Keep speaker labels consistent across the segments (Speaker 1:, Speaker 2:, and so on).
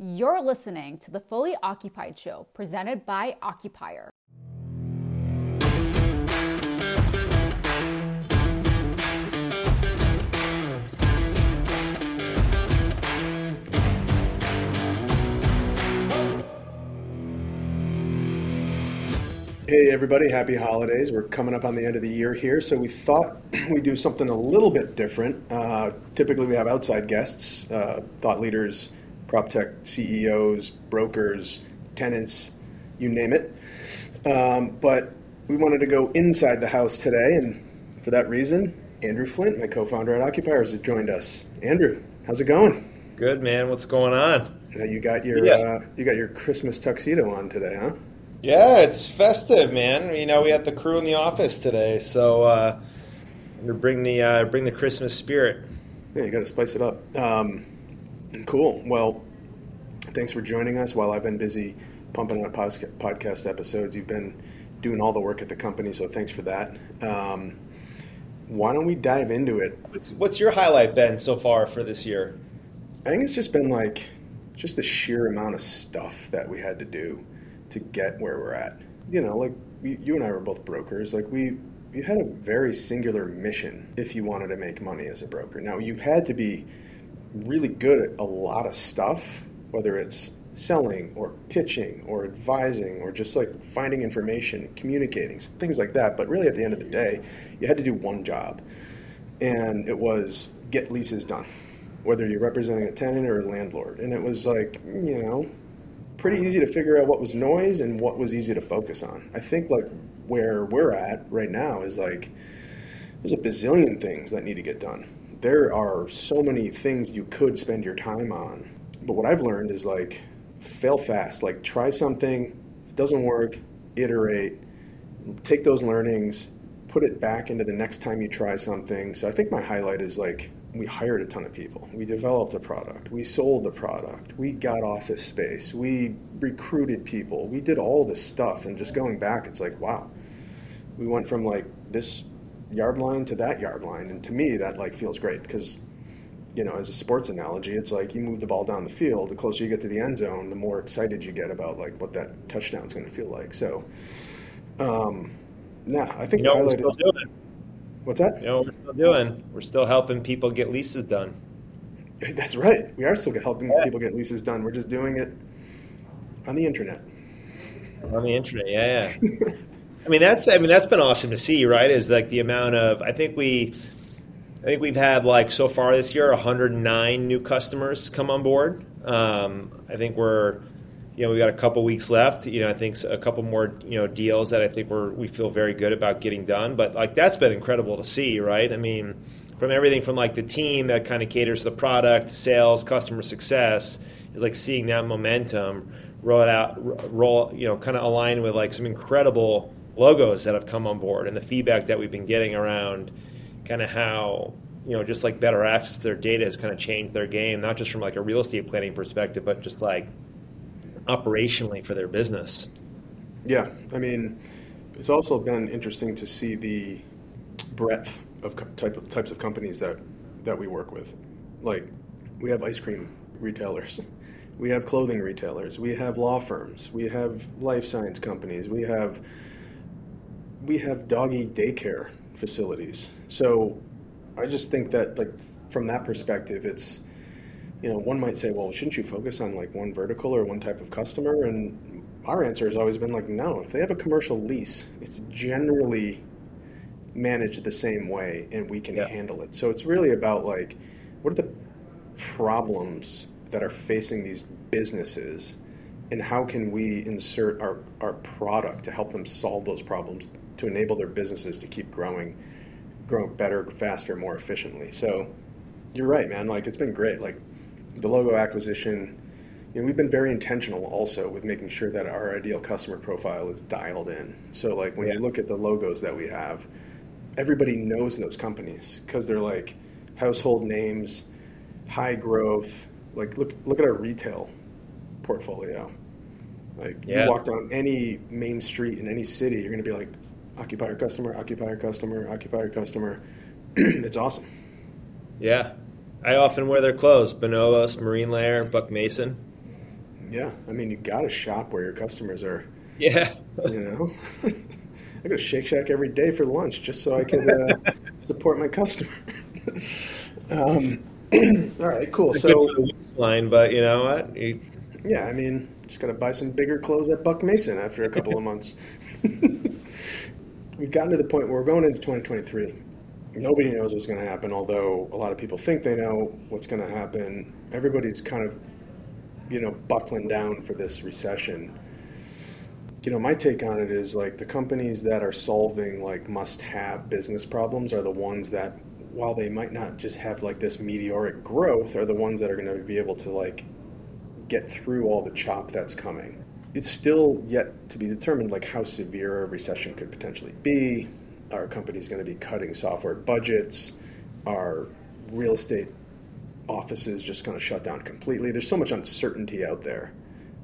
Speaker 1: You're listening to the Fully Occupied Show presented by Occupier.
Speaker 2: Hey, everybody, happy holidays. We're coming up on the end of the year here, so we thought we'd do something a little bit different. Uh, typically, we have outside guests, uh, thought leaders, prop tech CEOs, brokers, tenants, you name it. Um, but we wanted to go inside the house today, and for that reason, Andrew Flint, my co founder at Occupiers, has joined us. Andrew, how's it going?
Speaker 3: Good, man. What's going on?
Speaker 2: You got your
Speaker 3: Yeah.
Speaker 2: uh, you got your Christmas tuxedo on today, huh?
Speaker 3: Yeah, it's festive, man. You know, we had the crew in the office today, so uh, bring the uh, bring the Christmas spirit.
Speaker 2: Yeah, you got to spice it up. Um, cool. Well, thanks for joining us. While I've been busy pumping out podcast episodes, you've been doing all the work at the company, so thanks for that. Um, why don't we dive into it?
Speaker 3: What's what's your highlight been so far for this year?
Speaker 2: I think it's just been like just the sheer amount of stuff that we had to do to get where we're at. You know, like you, you and I were both brokers. Like we, you had a very singular mission if you wanted to make money as a broker. Now you had to be really good at a lot of stuff, whether it's selling or pitching or advising or just like finding information, communicating, things like that. But really, at the end of the day, you had to do one job, and it was get leases done, whether you're representing a tenant or a landlord. And it was like, you know, pretty easy to figure out what was noise and what was easy to focus on. I think like where we're at right now is like there's a bazillion things that need to get done. There are so many things you could spend your time on. But what I've learned is like fail fast, like try something, if it doesn't work, iterate, take those learnings, put it back into the next time you try something. So I think my highlight is like we hired a ton of people. We developed a product. We sold the product. We got office space. We recruited people. We did all this stuff. And just going back, it's like, wow, we went from like this yard line to that yard line. And to me, that like feels great because, you know, as a sports analogy, it's like you move the ball down the field. The closer you get to the end zone, the more excited you get about like what that touchdown is going to feel like. So, um, nah, I think
Speaker 3: You know
Speaker 2: the
Speaker 3: we're
Speaker 2: highlight
Speaker 3: still
Speaker 2: is
Speaker 3: doing?
Speaker 2: what's that?
Speaker 3: You know we're still doing? We're still helping people get leases done.
Speaker 2: That's right. We are still helping
Speaker 3: Yeah.
Speaker 2: people get leases done. We're just doing it on the internet.
Speaker 3: on the internet. Yeah, yeah. I mean, that's I mean that's been awesome to see, right? Is like the amount of I think we, I think we've had like so far this year 109 new customers come on board. Um, I think we're, you know, we got a couple weeks left. You know, I think a couple more you know deals that I think we're we feel very good about getting done. But like that's been incredible to see, right? I mean, from everything from like the team that kind of caters the product, sales, customer success, is like seeing that momentum roll out, roll, you know, kind of align with like some incredible logos that have come on board and the feedback that we've been getting around kind of how, you know, just like better access to their data has kind of changed their game, not just from like a real estate planning perspective, but just like operationally for their business.
Speaker 2: Yeah, I mean, it's also been interesting to see the breadth of type of types of companies that that we work with. Like, we have ice cream retailers, we have clothing retailers, we have law firms, we have life science companies, we have we have doggy daycare facilities. So, I just think that like from that perspective, it's you know, one might say, well, shouldn't you focus on like one vertical or one type of customer? And our answer has always been like, no. If they have a commercial lease, it's generally managed the same way, and we can
Speaker 3: Yeah.
Speaker 2: handle it. So it's really about like, what are the problems that are facing these businesses, and how can we insert our our product to help them solve those problems to enable their businesses to keep growing, grow better, faster, more efficiently. So you're right, man. Like it's been great. Like the logo acquisition, you know, we've been very intentional also with making sure that our ideal customer profile is dialed in. So like when you look at the logos that we have, everybody knows those companies because they're like household names, high growth. Like look look at our retail portfolio. Like
Speaker 3: Yeah.
Speaker 2: you walk down any main street in any city, you're going to be like occupier customer, Occupy occupier customer, Occupy occupier customer. it's awesome.
Speaker 3: Yeah. I often wear their clothes Bonobos, Marine Layer, Buck Mason.
Speaker 2: Yeah, I mean, you got to shop where your customers are.
Speaker 3: Yeah.
Speaker 2: You know, I go to Shake Shack every day for lunch just so I could uh, support my customer. um, all right, cool. So,
Speaker 3: line, but you know what? You,
Speaker 2: yeah, I mean, just got to buy some bigger clothes at Buck Mason after a couple of months. We've gotten to the point where we're going into 2023. Nobody knows what's going to happen, although a lot of people think they know what's going to happen. Everybody's kind of, you know, buckling down for this recession. You know, my take on it is like the companies that are solving like must have business problems are the ones that, while they might not just have like this meteoric growth, are the ones that are going to be able to like get through all the chop that's coming. It's still yet to be determined like how severe a recession could potentially be. Are companies going to be cutting software budgets? Are real estate offices just going to shut down completely? There's so much uncertainty out there.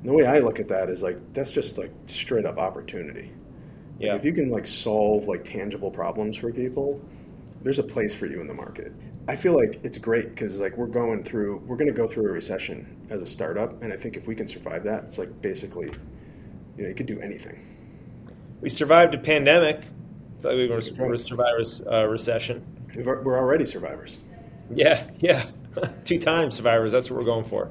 Speaker 2: And the way I look at that is like that's just like straight up opportunity. Like,
Speaker 3: yeah.
Speaker 2: if you can like solve like tangible problems for people, there's a place for you in the market. I feel like it's great because like we're going through, we're going to go through a recession as a startup, and I think if we can survive that, it's like basically, you know, you could do anything.
Speaker 3: We survived a pandemic. Like we were, we were survivors uh, recession.
Speaker 2: We've, we're already survivors.
Speaker 3: Yeah, yeah, two time survivors. That's what we're going for.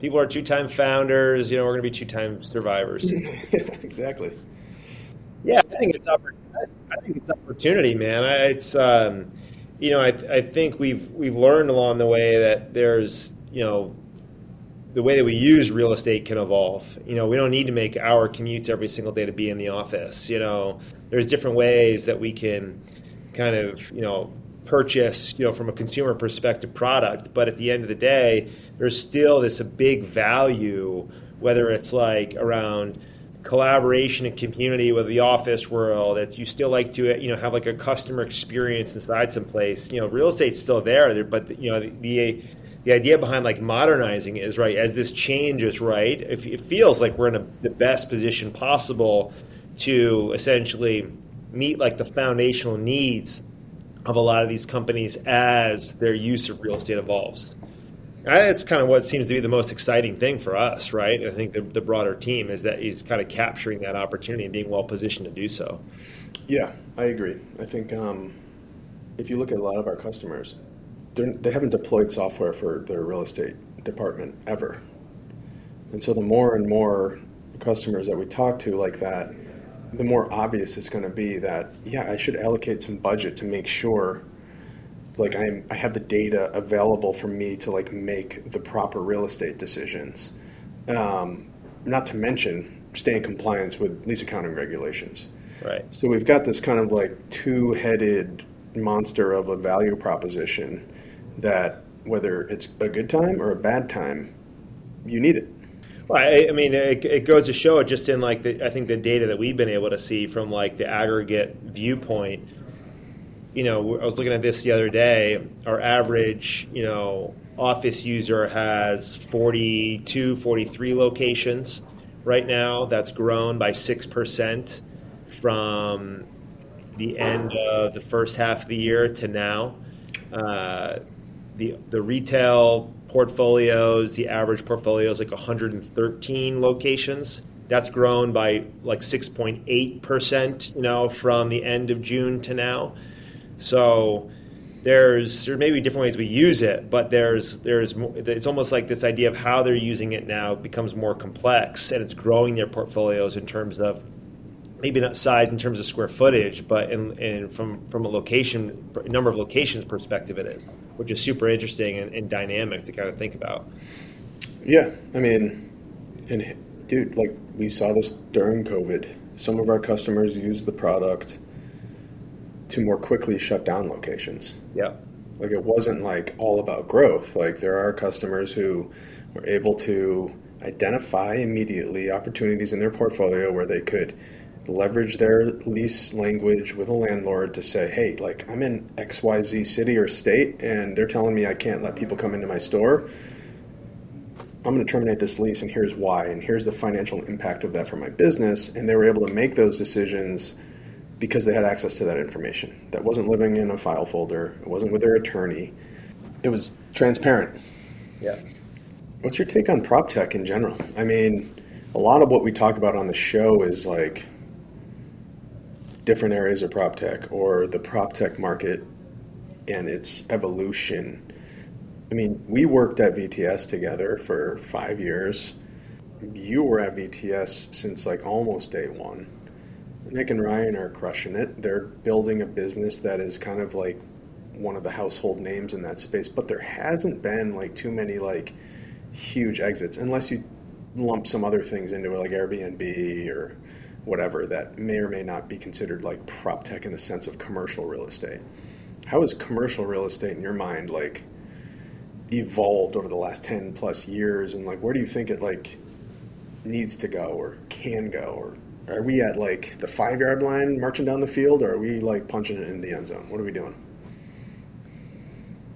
Speaker 3: People are two time founders. You know, we're going to be two time survivors.
Speaker 2: exactly.
Speaker 3: Yeah, I think it's opportunity. I think it's opportunity, man. I, it's um, you know, I, I think we've we've learned along the way that there's you know the way that we use real estate can evolve. You know, we don't need to make our commutes every single day to be in the office. You know, there's different ways that we can kind of you know purchase, you know, from a consumer perspective product. But at the end of the day, there's still this big value, whether it's like around collaboration and community with the office world that you still like to you know have like a customer experience inside some place. You know real estate's still there but you know the, the the idea behind like modernizing is right as this changes right it, it feels like we're in a, the best position possible to essentially meet like the foundational needs of a lot of these companies as their use of real estate evolves that's kind of what seems to be the most exciting thing for us, right? I think the, the broader team is that he's kind of capturing that opportunity and being well positioned to do so.
Speaker 2: Yeah, I agree. I think um, if you look at a lot of our customers, they haven't deployed software for their real estate department ever. And so the more and more customers that we talk to like that, the more obvious it's going to be that, yeah, I should allocate some budget to make sure like I'm, I have the data available for me to like make the proper real estate decisions. Um, not to mention stay in compliance with lease accounting regulations.
Speaker 3: Right.
Speaker 2: So we've got this kind of like two-headed monster of a value proposition that whether it's a good time or a bad time, you need it.
Speaker 3: Well, I, I mean, it, it, goes to show it just in like the, I think the data that we've been able to see from like the aggregate viewpoint you know, I was looking at this the other day. Our average, you know, office user has 42, 43 locations right now. That's grown by 6% from the end of the first half of the year to now. Uh, the, the retail portfolios, the average portfolio is like 113 locations. That's grown by like 6.8%, you know, from the end of June to now. So there's there may be different ways we use it, but there's there's it's almost like this idea of how they're using it now becomes more complex, and it's growing their portfolios in terms of maybe not size in terms of square footage, but in, in from from a location number of locations perspective, it is, which is super interesting and, and dynamic to kind of think about.
Speaker 2: Yeah, I mean, and dude, like we saw this during COVID. Some of our customers use the product to more quickly shut down locations.
Speaker 3: Yeah.
Speaker 2: Like it wasn't like all about growth. Like there are customers who were able to identify immediately opportunities in their portfolio where they could leverage their lease language with a landlord to say, hey, like I'm in XYZ city or state and they're telling me I can't let people come into my store. I'm going to terminate this lease and here's why and here's the financial impact of that for my business and they were able to make those decisions because they had access to that information. That wasn't living in a file folder. It wasn't with their attorney. It was transparent.
Speaker 3: Yeah.
Speaker 2: What's your take on prop tech in general? I mean, a lot of what we talk about on the show is like different areas of prop tech or the prop tech market and its evolution. I mean, we worked at VTS together for five years. You were at VTS since like almost day one. Nick and Ryan are crushing it. They're building a business that is kind of like one of the household names in that space, but there hasn't been like too many like huge exits unless you lump some other things into it like Airbnb or whatever that may or may not be considered like prop tech in the sense of commercial real estate. How has commercial real estate in your mind like evolved over the last 10 plus years and like where do you think it like needs to go or can go or are we at like the five yard line marching down the field or are we like punching it in the end zone? What are we doing?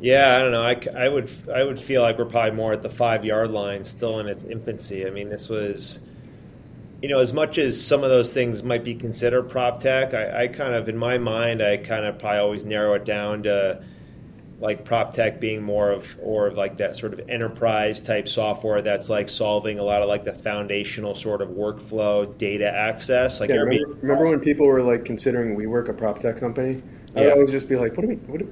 Speaker 3: Yeah, I don't know. I, I would I would feel like we're probably more at the five yard line, still in its infancy. I mean, this was, you know, as much as some of those things might be considered prop tech, I, I kind of in my mind, I kind of probably always narrow it down to like prop tech being more of or of like that sort of enterprise type software that's like solving a lot of like the foundational sort of workflow data access. Like
Speaker 2: yeah, remember, remember, when people were like considering WeWork a prop tech company? I would always just be like, what are we what are,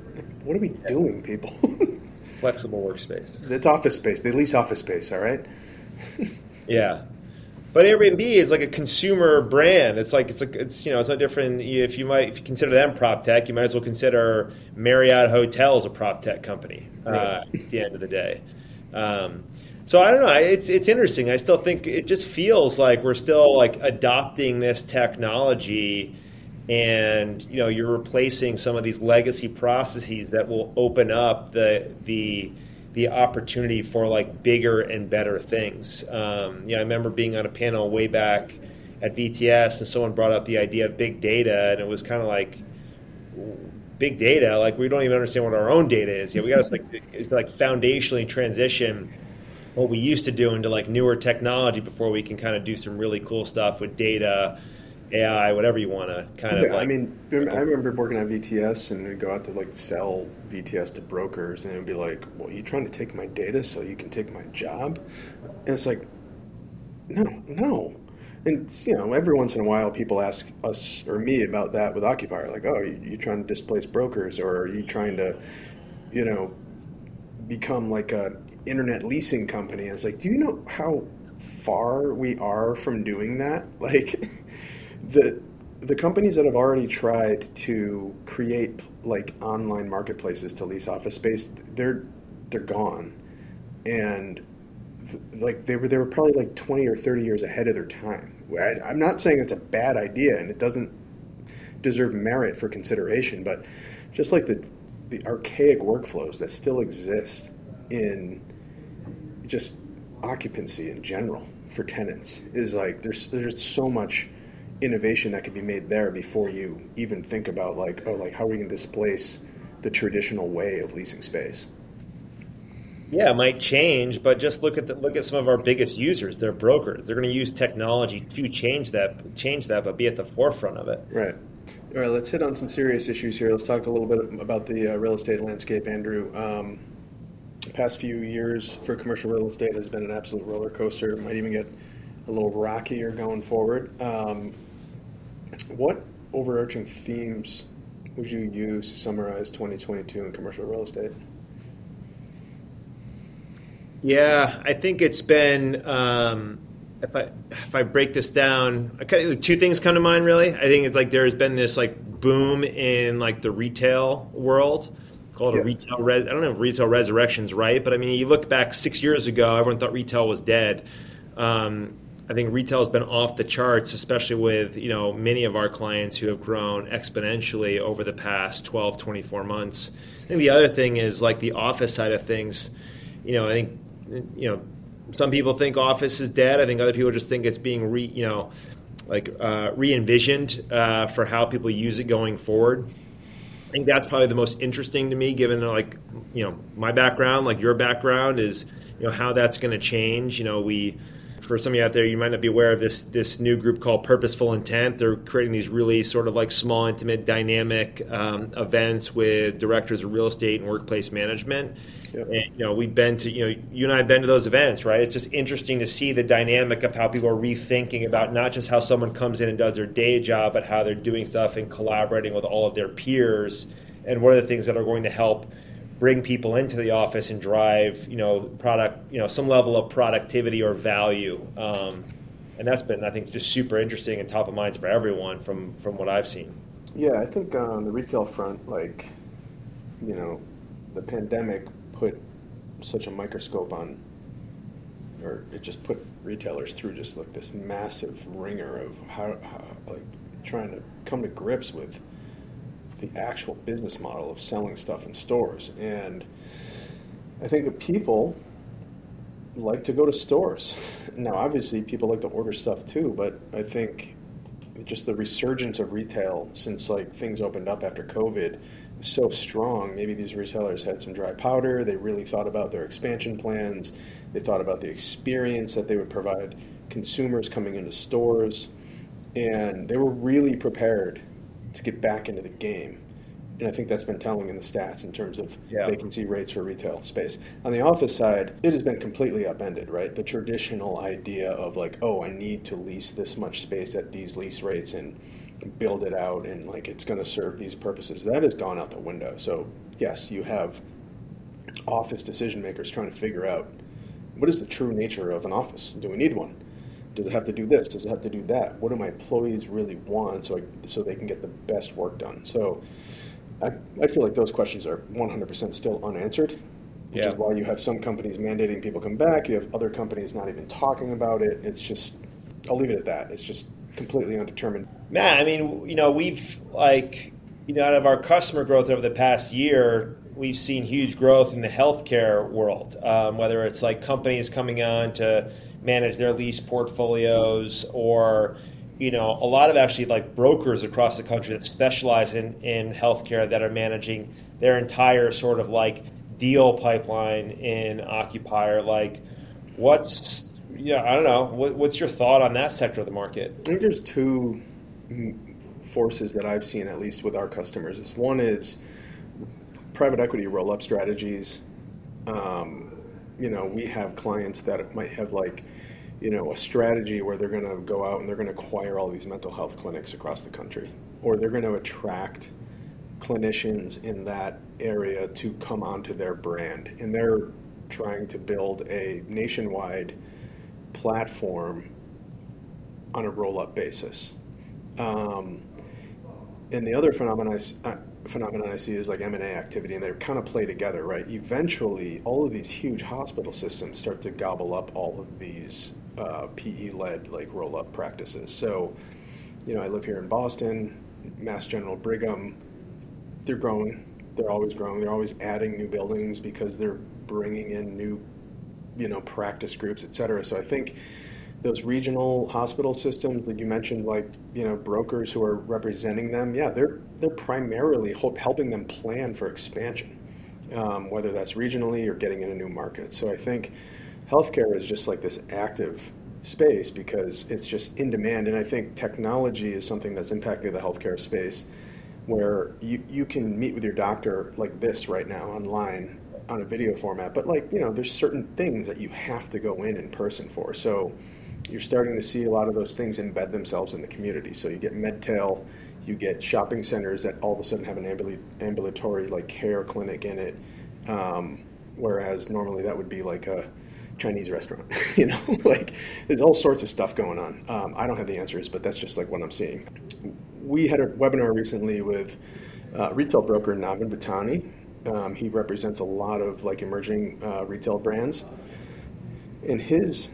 Speaker 2: what are we doing, people?
Speaker 3: Flexible workspace.
Speaker 2: It's office space. They lease office space, all right?
Speaker 3: yeah. But Airbnb is like a consumer brand. It's like it's like it's you know it's no different. If you might if you consider them prop tech, you might as well consider Marriott Hotels a prop tech company uh, right. at the end of the day. Um, so I don't know. It's it's interesting. I still think it just feels like we're still like adopting this technology and you know you're replacing some of these legacy processes that will open up the the the opportunity for like bigger and better things. Um, know, I remember being on a panel way back at VTS, and someone brought up the idea of big data, and it was kind of like big data. Like we don't even understand what our own data is. Yeah, we got to like like foundationally transition what we used to do into like newer technology before we can kind of do some really cool stuff with data AI, whatever you want to kind of. Yeah, like,
Speaker 2: I mean, I remember working at VTS and we'd go out to like sell VTS to brokers, and it'd be like, "Well, you're trying to take my data so you can take my job?" And it's like, no, no. And you know, every once in a while, people ask us or me about that with Occupier, like, "Oh, you, you trying to displace brokers, or are you trying to, you know, become like a internet leasing company?" And it's like, do you know how far we are from doing that? Like the the companies that have already tried to create like online marketplaces to lease office space, they're they're gone, and like they were they were probably like twenty or thirty years ahead of their time. I, I'm not saying it's a bad idea and it doesn't deserve merit for consideration, but just like the the archaic workflows that still exist in just occupancy in general for tenants is like there's there's so much innovation that could be made there before you even think about like oh like how are we going to displace the traditional way of leasing space?
Speaker 3: Yeah it might change but just look at the, look at some of our biggest users. They're brokers. They're going to use technology to change that change that but be at the forefront of it.
Speaker 2: Right. All right let's hit on some serious issues here. Let's talk a little bit about the uh, real estate landscape andrew. Um, the past few years for commercial real estate has been an absolute roller coaster. It might even get a little rockier going forward. Um, what overarching themes would you use to summarize 2022 in commercial real estate?
Speaker 3: Yeah, I think it's been. Um, if I if I break this down, kind of, two things come to mind. Really, I think it's like there's been this like boom in like the retail world. Called yeah. a retail. Res- I don't know if retail resurrection's right, but I mean, you look back six years ago, everyone thought retail was dead. Um, I think retail has been off the charts, especially with you know many of our clients who have grown exponentially over the past 12, 24 months. I think the other thing is like the office side of things. You know, I think you know some people think office is dead. I think other people just think it's being re you know like uh, re envisioned uh, for how people use it going forward. I think that's probably the most interesting to me, given like you know my background, like your background is you know how that's going to change. You know we for some of you out there, you might not be aware of this this new group called Purposeful Intent. They're creating these really sort of like small, intimate, dynamic um, events with directors of real estate and workplace management.
Speaker 2: Yep.
Speaker 3: And, you know, we've been to, you know, you and I have been to those events, right? It's just interesting to see the dynamic of how people are rethinking about not just how someone comes in and does their day job, but how they're doing stuff and collaborating with all of their peers. And what are the things that are going to help bring people into the office and drive, you know, product, you know, some level of productivity or value. Um, and that's been, I think, just super interesting and top of mind for everyone from from what I've seen.
Speaker 2: Yeah, I think on the retail front, like, you know, the pandemic put such a microscope on, or it just put retailers through just like this massive ringer of how, how like, trying to come to grips with the actual business model of selling stuff in stores. And I think that people like to go to stores. Now, obviously, people like to order stuff too, but I think just the resurgence of retail since like things opened up after COVID is so strong. Maybe these retailers had some dry powder. They really thought about their expansion plans. They thought about the experience that they would provide consumers coming into stores, and they were really prepared to get back into the game. And I think that's been telling in the stats in terms of
Speaker 3: Yeah.
Speaker 2: vacancy rates for retail space. On the office side, it has been completely upended, right? The traditional idea of like, oh, I need to lease this much space at these lease rates and build it out and like it's going to serve these purposes, that has gone out the window. So, yes, you have office decision makers trying to figure out what is the true nature of an office? Do we need one? Does it have to do this? Does it have to do that? What do my employees really want so I, so they can get the best work done? So I, I feel like those questions are 100% still unanswered, which
Speaker 3: Yeah.
Speaker 2: is why you have some companies mandating people come back. You have other companies not even talking about it. It's just, I'll leave it at that. It's just completely undetermined.
Speaker 3: Matt, I mean, you know, we've like, you know, out of our customer growth over the past year, we've seen huge growth in the healthcare world. Um, whether it's like companies coming on to manage their lease portfolios, or you know, a lot of actually like brokers across the country that specialize in in healthcare that are managing their entire sort of like deal pipeline in occupier. Like, what's yeah, I don't know. What, what's your thought on that sector of the market?
Speaker 2: I think there's two forces that I've seen, at least with our customers. Is one is private equity roll up strategies. Um, you know, we have clients that might have like, you know, a strategy where they're going to go out and they're going to acquire all these mental health clinics across the country, or they're going to attract clinicians in that area to come onto their brand, and they're trying to build a nationwide platform on a roll-up basis. Um, and the other phenomenon I, phenomenon I see is like M&A activity, and they kind of play together, right? Eventually, all of these huge hospital systems start to gobble up all of these uh, PE-led like roll-up practices. So, you know, I live here in Boston, Mass General Brigham. They're growing. They're always growing. They're always adding new buildings because they're bringing in new, you know, practice groups, et cetera. So I think those regional hospital systems that you mentioned, like you know brokers who are representing them, yeah, they're they're primarily helping them plan for expansion, um, whether that's regionally or getting in a new market. So I think healthcare is just like this active space because it's just in demand, and I think technology is something that's impacting the healthcare space, where you you can meet with your doctor like this right now online on a video format, but like you know, there's certain things that you have to go in in person for. So you're starting to see a lot of those things embed themselves in the community. So you get MedTail, you get shopping centers that all of a sudden have an ambula- ambulatory like care clinic in it, um, whereas normally that would be like a Chinese restaurant. you know, like there's all sorts of stuff going on. Um, I don't have the answers, but that's just like what I'm seeing. We had a webinar recently with uh, retail broker Navin Bhatani. Um, he represents a lot of like emerging uh, retail brands, and his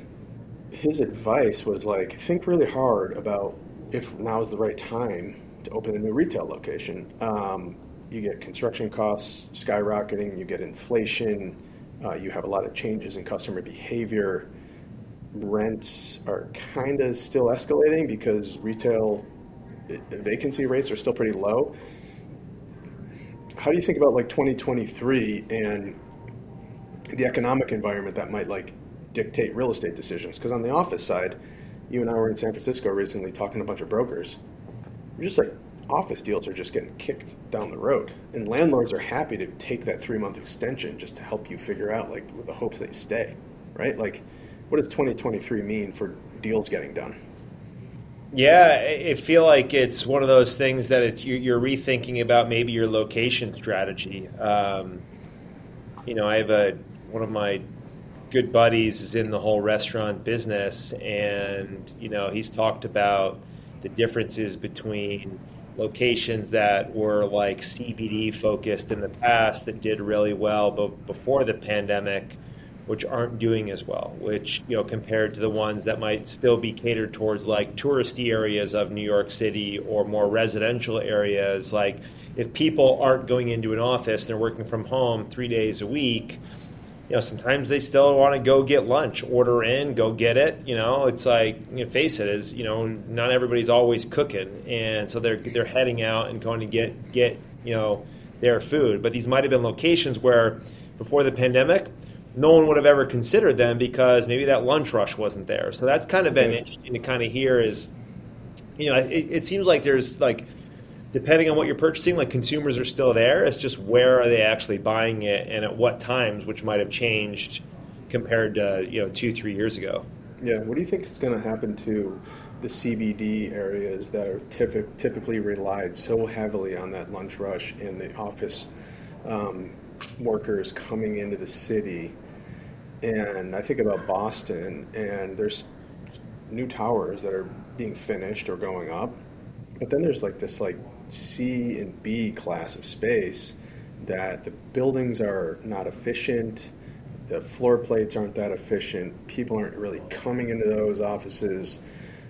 Speaker 2: his advice was like think really hard about if now is the right time to open a new retail location. Um, you get construction costs skyrocketing, you get inflation, uh, you have a lot of changes in customer behavior. Rents are kind of still escalating because retail uh, vacancy rates are still pretty low. How do you think about like 2023 and the economic environment that might like dictate real estate decisions. Because on the office side, you and I were in San Francisco recently talking to a bunch of brokers. You're just like office deals are just getting kicked down the road, and landlords are happy to take that three month extension just to help you figure out, like, with the hopes that you stay, right? Like, what does 2023 mean for deals getting done?
Speaker 3: Yeah, I feel like it's one of those things that it, you're rethinking about maybe your location strategy. Um, you know, I have a one of my good buddies is in the whole restaurant business, and you know, he's talked about the differences between locations that were like CBD focused in the past that did really well but before the pandemic which aren't doing as well, which, you know, compared to the ones that might still be catered towards like touristy areas of New York City or more residential areas. Like, if people aren't going into an office and they're working from home three days a week, you know, sometimes they still want to go get lunch, order in, go get it. You know, it's like, you know, face it, is you know, not everybody's always cooking, and so they're they're heading out and going to get get you know their food. But these might have been locations where before the pandemic, no one would have ever considered them because maybe that lunch rush wasn't there. So that's kind of been interesting to kind of hear is, you know, it, it, seems like there's like, depending on what you're purchasing, like consumers are still there. It's just where are they actually buying it and at what times, which might have changed compared to, you know, two, three years ago.
Speaker 2: Yeah. What do you think is going to happen to the CBD areas that are typic, typically relied so heavily on that lunch rush and the office um, workers coming into the city? and I think about Boston, and there's new towers that are being finished or going up, but then there's like this like C and B class of space that the buildings are not efficient, the floor plates aren't that efficient, people aren't really coming into those offices.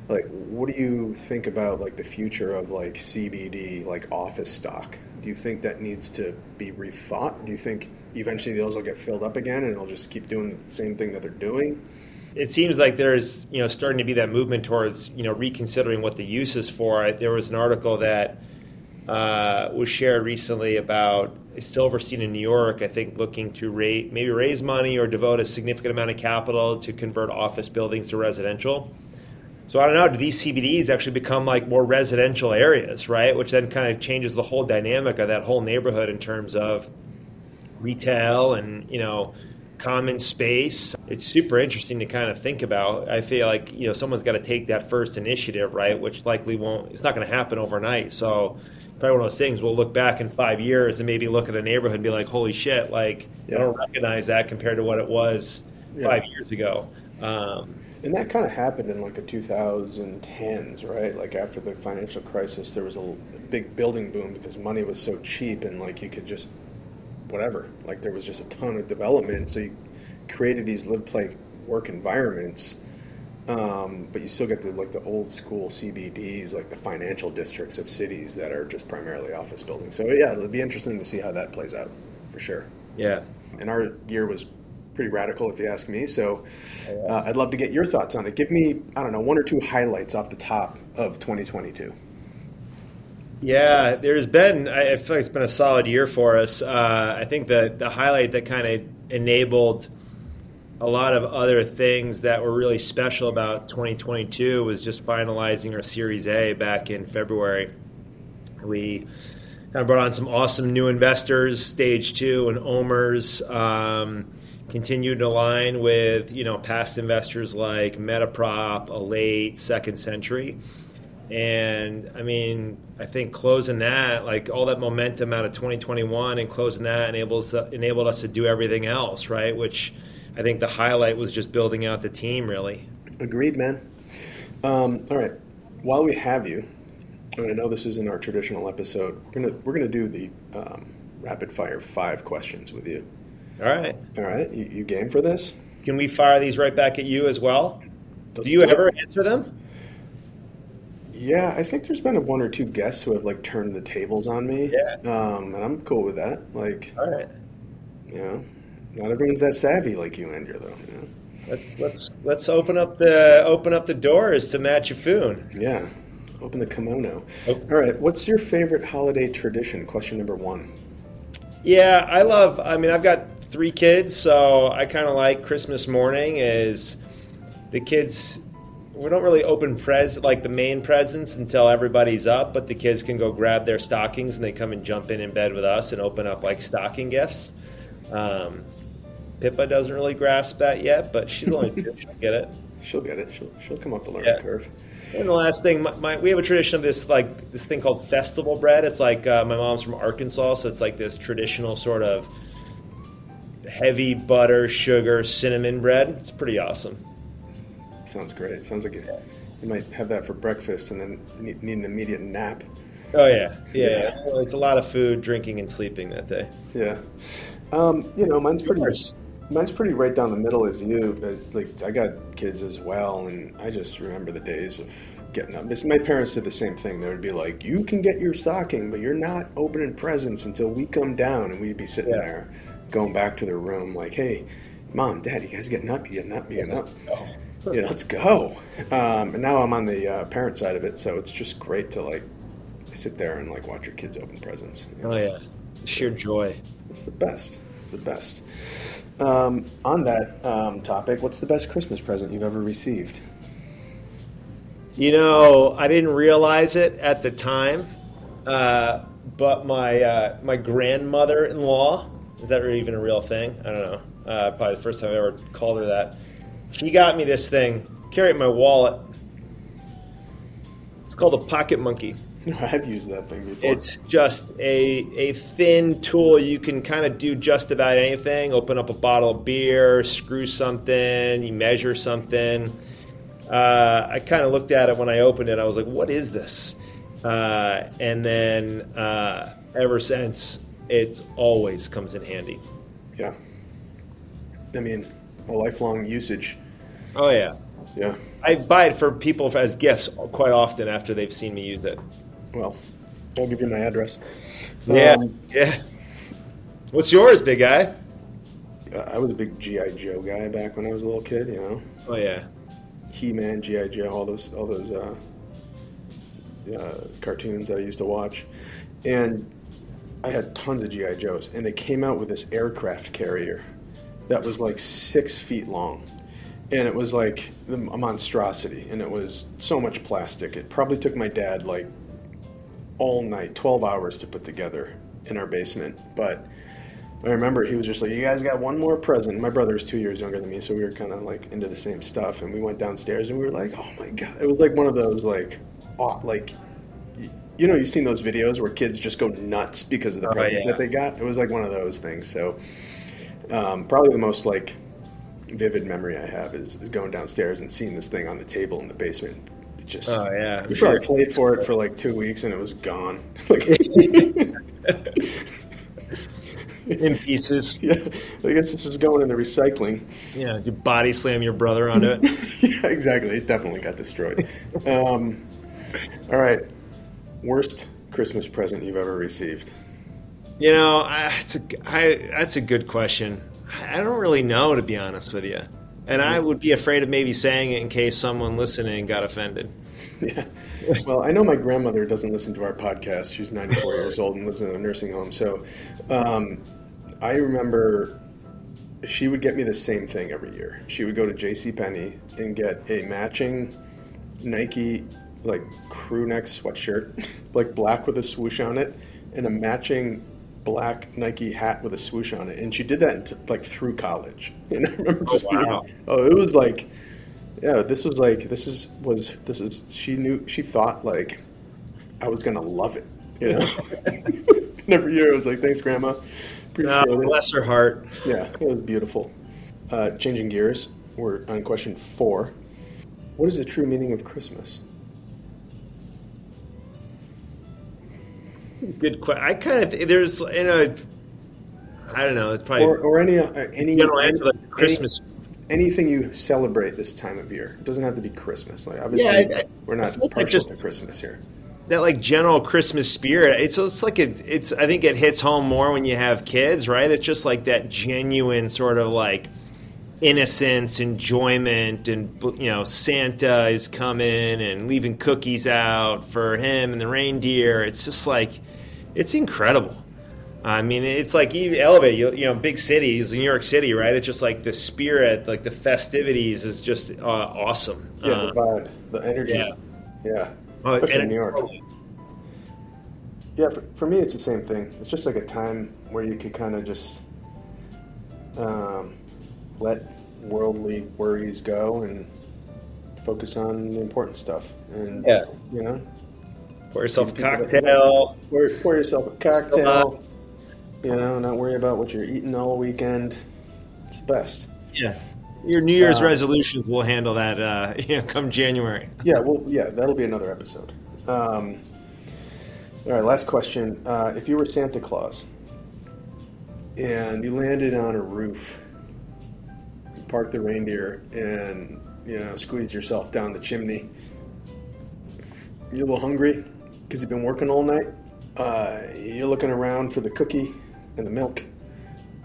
Speaker 2: Like, what do you think about like the future of like CBD, like office stock? Do you think that needs to be rethought? Do you think eventually those will get filled up again and they'll just keep doing the same thing that they're doing?
Speaker 3: It seems like there's you know starting to be that movement towards you know reconsidering what the use is for. There was an article that uh, was shared recently about Silverstein in New York. I think looking to rate, maybe raise money or devote a significant amount of capital to convert office buildings to residential. So I don't know. Do these CBDs actually become like more residential areas, right? Which then kind of changes the whole dynamic of that whole neighborhood in terms of retail and you know common space. It's super interesting to kind of think about. I feel like you know someone's got to take that first initiative, right? Which likely won't. It's not going to happen overnight. So probably one of those things. We'll look back in five years and maybe look at a neighborhood and be like, "Holy shit!" Like yeah. I don't recognize that compared to what it was yeah. five years ago. Um,
Speaker 2: and that kind of happened in like the 2010s, right? Like after the financial crisis, there was a big building boom because money was so cheap and like you could just whatever. Like there was just a ton of development, so you created these live, play, work environments. Um, but you still get the like the old school CBDs, like the financial districts of cities that are just primarily office buildings. So yeah, it'll be interesting to see how that plays out for sure.
Speaker 3: Yeah.
Speaker 2: And our year was pretty radical, if you ask me. So uh, I'd love to get your thoughts on it. Give me I don't know one or two highlights off the top of 2022.
Speaker 3: Yeah, there's been. I feel like it's been a solid year for us. Uh, I think the the highlight that kind of enabled a lot of other things that were really special about 2022 was just finalizing our Series A back in February. We kind of brought on some awesome new investors, Stage Two and Omers. Um, continued to align with you know past investors like Metaprop, Elate, Second Century. And I mean, I think closing that, like all that momentum out of 2021 and closing that enables enabled us to do everything else, right? Which I think the highlight was just building out the team, really.
Speaker 2: Agreed, man. Um, all right, while we have you, and I know this isn't our traditional episode, we're gonna we're gonna do the um, rapid fire five questions with you.
Speaker 3: All right.
Speaker 2: All right. You, you game for this?
Speaker 3: Can we fire these right back at you as well? Let's do you do ever answer them?
Speaker 2: Yeah, I think there's been a one or two guests who have like turned the tables on me.
Speaker 3: Yeah.
Speaker 2: Um, and I'm cool with that. Like,
Speaker 3: all right.
Speaker 2: You know, not everyone's that savvy like you, Andrew, though. You know?
Speaker 3: Let, let's let's open up the open up the doors to Matt Jaffoon.
Speaker 2: Yeah, open the kimono. Oh. All right, what's your favorite holiday tradition? Question number one.
Speaker 3: Yeah, I love. I mean, I've got three kids, so I kind of like Christmas morning. Is the kids we don't really open pres like the main presents until everybody's up, but the kids can go grab their stockings and they come and jump in in bed with us and open up like stocking gifts. Um, Pippa doesn't really grasp that yet, but she's only two. She'll get it.
Speaker 2: She'll get it. She'll she'll come up the learning
Speaker 3: Yeah.
Speaker 2: curve.
Speaker 3: And the last thing, my, my, we have a tradition of this like this thing called festival bread. It's like uh, my mom's from Arkansas, so it's like this traditional sort of heavy butter, sugar, cinnamon bread. It's pretty awesome.
Speaker 2: Sounds great. Sounds like you, you might have that for breakfast and then need, need an immediate nap.
Speaker 3: Oh yeah, yeah.
Speaker 2: Yeah.
Speaker 3: Well, it's a lot of food, drinking, and sleeping that day.
Speaker 2: Yeah. Um, you know, mine's pretty.
Speaker 3: Yours?
Speaker 2: Mine's pretty right down the middle as you. Uh, Like I got kids as well, and I just remember the days of getting up. This, my parents did the same thing. They would be like, "You can get your stocking, but you're not opening presents until we come down." And we'd be sitting
Speaker 3: Yeah.
Speaker 2: there, going back to their room, like, "Hey, mom, dad, you guys getting up? You getting up? You getting up? Yeah, let's go." Um, and now I'm on the uh, parent side of it, so it's just great to like sit there and like watch your kids open presents. You know?
Speaker 3: Oh yeah, sheer joy.
Speaker 2: It's the best. The best. Um, on that um, topic, what's the best Christmas present you've ever received?
Speaker 3: You know, I didn't realize it at the time, uh, but my uh, my grandmother-in-law is that even a real thing? I don't know. Uh, probably the first time I ever called her that. She got me this thing. In my wallet. It's called a pocket monkey.
Speaker 2: I've used that thing before.
Speaker 3: It's just a a thin tool. You can kind of do just about anything. Open up a bottle of beer, screw something, you measure something. Uh, I kind of looked at it when I opened it. I was like, "What is this?" Uh, and then uh, ever since, it's always comes in handy.
Speaker 2: yeah. I mean, a lifelong usage.
Speaker 3: Oh yeah,
Speaker 2: Yeah.
Speaker 3: I buy it for people as gifts quite often after they've seen me use it.
Speaker 2: Well, I'll give you my address.
Speaker 3: Yeah,
Speaker 2: Um,
Speaker 3: yeah. What's yours, big guy?
Speaker 2: I was a big GI Joe guy back when I was a little kid. You know,
Speaker 3: Oh yeah.
Speaker 2: He Man, GI Joe, all those, all those uh, uh, cartoons that I used to watch, and I had tons of GI Joes, and they came out with this aircraft carrier that was like six feet long, and it was like a monstrosity, and it was so much plastic. It probably took my dad like all night, twelve hours to put together in our basement, but. I remember he was just like, "You guys got one more present." My brother was two years younger than me, so we were kind of like into the same stuff. And we went downstairs, and we were like, "Oh my god!" It was like one of those like, aw- like, you know, you've seen those videos where kids just go nuts because of the
Speaker 3: Oh,
Speaker 2: present
Speaker 3: yeah.
Speaker 2: that they got. It was like one of those things. So, um, probably the most like vivid memory I have is, is going downstairs and seeing this thing on the table in the basement. It just,
Speaker 3: Oh yeah.
Speaker 2: we probably played for it for like two weeks, and it was gone. like,
Speaker 3: in pieces.
Speaker 2: yeah, I guess this is going in the recycling.
Speaker 3: Yeah, you body slam your brother onto it.
Speaker 2: yeah, exactly. It definitely got destroyed. um, all right. Worst Christmas present you've ever received?
Speaker 3: you know, I, it's a, I, that's a good question. I don't really know, to be honest with you. And I would be afraid of maybe saying it in case someone listening got offended.
Speaker 2: Yeah. Well, I know my grandmother doesn't listen to our podcast. She's 94 years old and lives in a nursing home. So um, I remember she would get me the same thing every year. She would go to J.C. Penney and get a matching Nike like crew neck sweatshirt, like black with a swoosh on it, and a matching black Nike hat with a swoosh on it. And she did that like through college. And I remember
Speaker 3: Oh,
Speaker 2: just being, oh, it was like yeah, this was like this is was this is she knew she thought like I was gonna love it, you know. and every year I was like, thanks, Grandma, appreciate
Speaker 3: No, bless her heart.
Speaker 2: Yeah, it was beautiful. Uh, changing gears, we're on question four. What is the true meaning of Christmas?
Speaker 3: Good question. I kind of there's you know, I don't know. It's probably
Speaker 2: Or, or any uh, any
Speaker 3: general answer like
Speaker 2: any-
Speaker 3: Christmas.
Speaker 2: anything you celebrate this time of year. It doesn't have to be Christmas. Like obviously,
Speaker 3: Yeah, I- I-
Speaker 2: we're not
Speaker 3: like
Speaker 2: partial
Speaker 3: just-
Speaker 2: to Christmas here.
Speaker 3: that like general Christmas spirit. It's it's like it, it's I think it hits home more when you have kids, right? It's just like that genuine sort of like innocence, enjoyment, and you know Santa is coming and leaving cookies out for him and the reindeer. It's just like it's incredible. I mean, it's like you elevate, you, you know, big cities, New York City, right? It's just like the spirit, like the festivities is just uh, awesome.
Speaker 2: Yeah,
Speaker 3: Uh,
Speaker 2: the vibe, the energy.
Speaker 3: yeah.
Speaker 2: Yeah.
Speaker 3: Oh,
Speaker 2: Especially in New York. Yeah, for, for me, it's the same thing. It's just like a time where you could kind of just um, let worldly worries go and focus on the important stuff. And,
Speaker 3: Yeah.
Speaker 2: you know,
Speaker 3: Pour yourself a cocktail.
Speaker 2: pour, pour yourself a cocktail, you know, not worry about what you're eating all weekend. It's the best.
Speaker 3: Yeah. Your New Year's
Speaker 2: Uh,
Speaker 3: resolutions will handle that, uh, you know, come January.
Speaker 2: Yeah, well, yeah, that'll be another episode. Um, all right, last question. Uh, if you were Santa Claus and you landed on a roof, you parked the reindeer, and you know squeeze yourself down the chimney, you're a little hungry because you've been working all night. Uh, you're looking around for the cookie and the milk.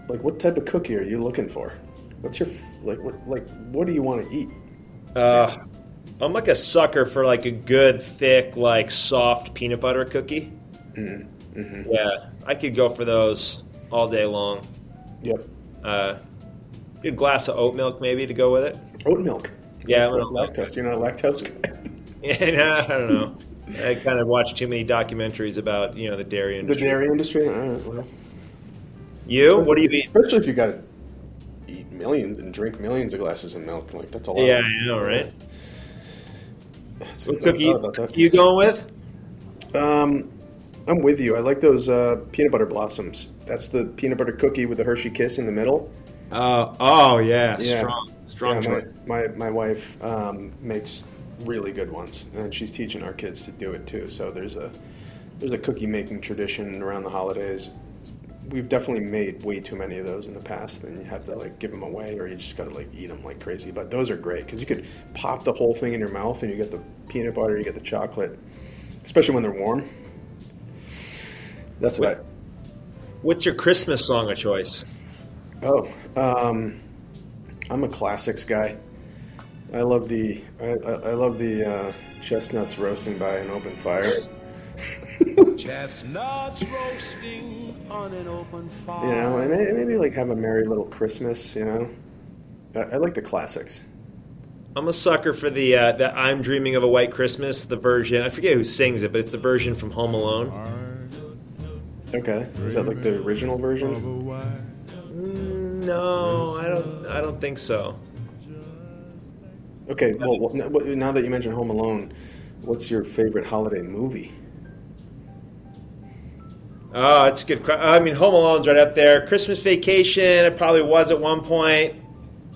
Speaker 2: Like, what type of cookie are you looking for? What's your like? What like? What do you want to eat?
Speaker 3: Uh, I'm like a sucker for like a good, thick, like soft peanut butter cookie.
Speaker 2: Mm-hmm.
Speaker 3: Yeah, I could go for those all day long.
Speaker 2: Yep.
Speaker 3: Uh, a glass of oat milk maybe to go with it.
Speaker 2: Oat milk.
Speaker 3: Yeah,
Speaker 2: Like
Speaker 3: I'm
Speaker 2: lactose. You're not a lactose guy.
Speaker 3: Yeah, no, I don't know. I kind of watch too many documentaries about you know the dairy industry.
Speaker 2: the dairy industry. All right, well,
Speaker 3: You? What do you eat?
Speaker 2: Especially if you got to eat millions and drink millions of glasses of milk. Like that's a lot.
Speaker 3: Yeah, I know, right?
Speaker 2: That's-
Speaker 3: What cookie you going with?
Speaker 2: Um, I'm with you. I like those uh, peanut butter blossoms. That's the peanut butter cookie with the Hershey Kiss in the middle.
Speaker 3: Uh, oh yeah,
Speaker 2: Yeah.
Speaker 3: strong, strong
Speaker 2: Yeah, my, my my wife um, makes really good ones, and she's teaching our kids to do it too. So there's a there's a cookie making tradition around the holidays. We've definitely made way too many of those in the past. Then you have to like give them away, or you just gotta like eat them like crazy. But those are great because you could pop the whole thing in your mouth, and you get the peanut butter, you get the chocolate, especially when they're warm. That's what.
Speaker 3: What's your Christmas song of choice?
Speaker 2: Oh, um, I'm a classics guy. I love the I, I, I love the uh, chestnuts roasting by an open fire.
Speaker 4: Chestnuts roasting on an open fire.
Speaker 2: You know, and may- maybe like have a merry little Christmas. You know, I, I like the classics.
Speaker 3: I'm a sucker for the uh, the "I'm Dreaming of a White Christmas" the version. I forget who sings it, but it's the version from Home Alone.
Speaker 2: Okay, is that like the original version?
Speaker 3: Mm, No, I don't. I don't think so.
Speaker 2: Okay, well, well, now- that you mentioned Home Alone, what's your favorite holiday movie?
Speaker 3: Oh, it's a good. I mean, Home Alone's right up there. Christmas Vacation, it probably was at one point.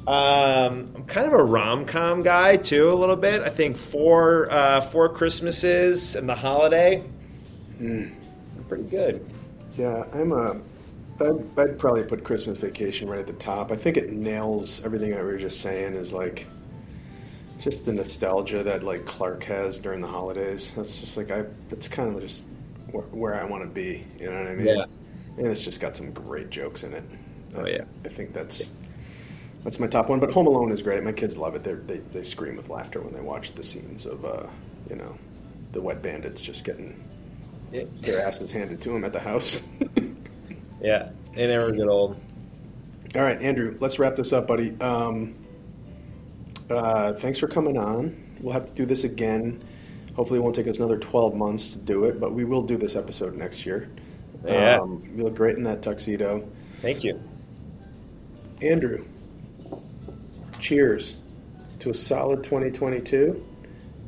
Speaker 3: Um, I'm kind of a rom com guy too, a little bit. I think four uh, four Christmases and the holiday, Hmm. pretty good.
Speaker 2: Yeah, I'm a. I'd, I'd probably put Christmas Vacation right at the top. I think it nails everything that we were just saying. Is like just the nostalgia that like Clark has during the holidays. That's just like I. That's kind of just where, where I want to be. You know what I mean?
Speaker 3: Yeah.
Speaker 2: And it's just got some great jokes in it.
Speaker 3: Oh,
Speaker 2: I-
Speaker 3: yeah.
Speaker 2: I think that's that's my top one. But Home Alone is great. My kids love it. They're, they they scream with laughter when they watch the scenes of uh, you know the wet bandits just getting their asses handed to them at the house.
Speaker 3: Yeah, they never get old.
Speaker 2: All right, Andrew, let's wrap this up, buddy. Um, uh, thanks for coming on. We'll have to do this again. Hopefully, it won't take us another 12 months to do it, but we will do this episode next year.
Speaker 3: Yeah.
Speaker 2: Um, you look great in that tuxedo.
Speaker 3: Thank you.
Speaker 2: Andrew, cheers to a solid 2022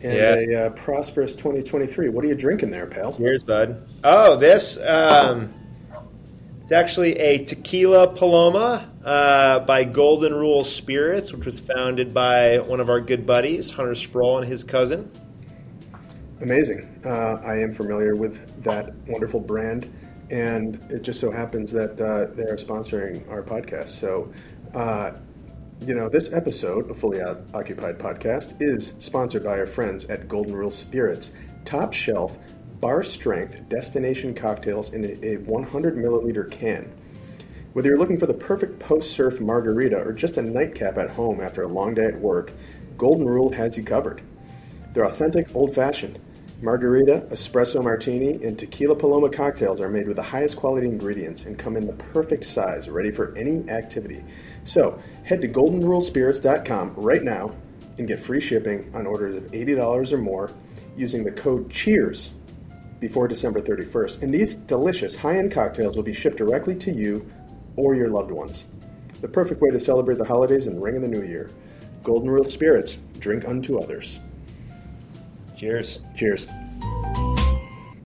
Speaker 2: and
Speaker 3: Yeah.
Speaker 2: a uh, prosperous 2023. What are you drinking there, pal?
Speaker 3: Cheers, bud. Oh, this um, it's actually a tequila Paloma uh, by Golden Rule Spirits, which was founded by one of our good buddies, Hunter Sproul, and his cousin.
Speaker 2: Amazing. Uh, I am familiar with that wonderful brand, and it just so happens that uh, they are sponsoring our podcast. So, uh, you know, this episode of Fully Occupied Podcast is sponsored by our friends at Golden Rule Spirits, top shelf, bar strength destination cocktails in a a 100 milliliter can. Whether you're looking for the perfect post surf margarita or just a nightcap at home after a long day at work, Golden Rule has you covered. They're authentic, old fashioned, Margarita, espresso martini, and tequila paloma cocktails are made with the highest quality ingredients and come in the perfect size, ready for any activity. So head to goldenrulespirits.com right now and get free shipping on orders of $80 or more using the code CHEERS before December 31st. And these delicious high end cocktails will be shipped directly to you or your loved ones. The perfect way to celebrate the holidays and ring in the new year. Golden Rule Spirits, drink unto others.
Speaker 3: Cheers.
Speaker 2: Cheers.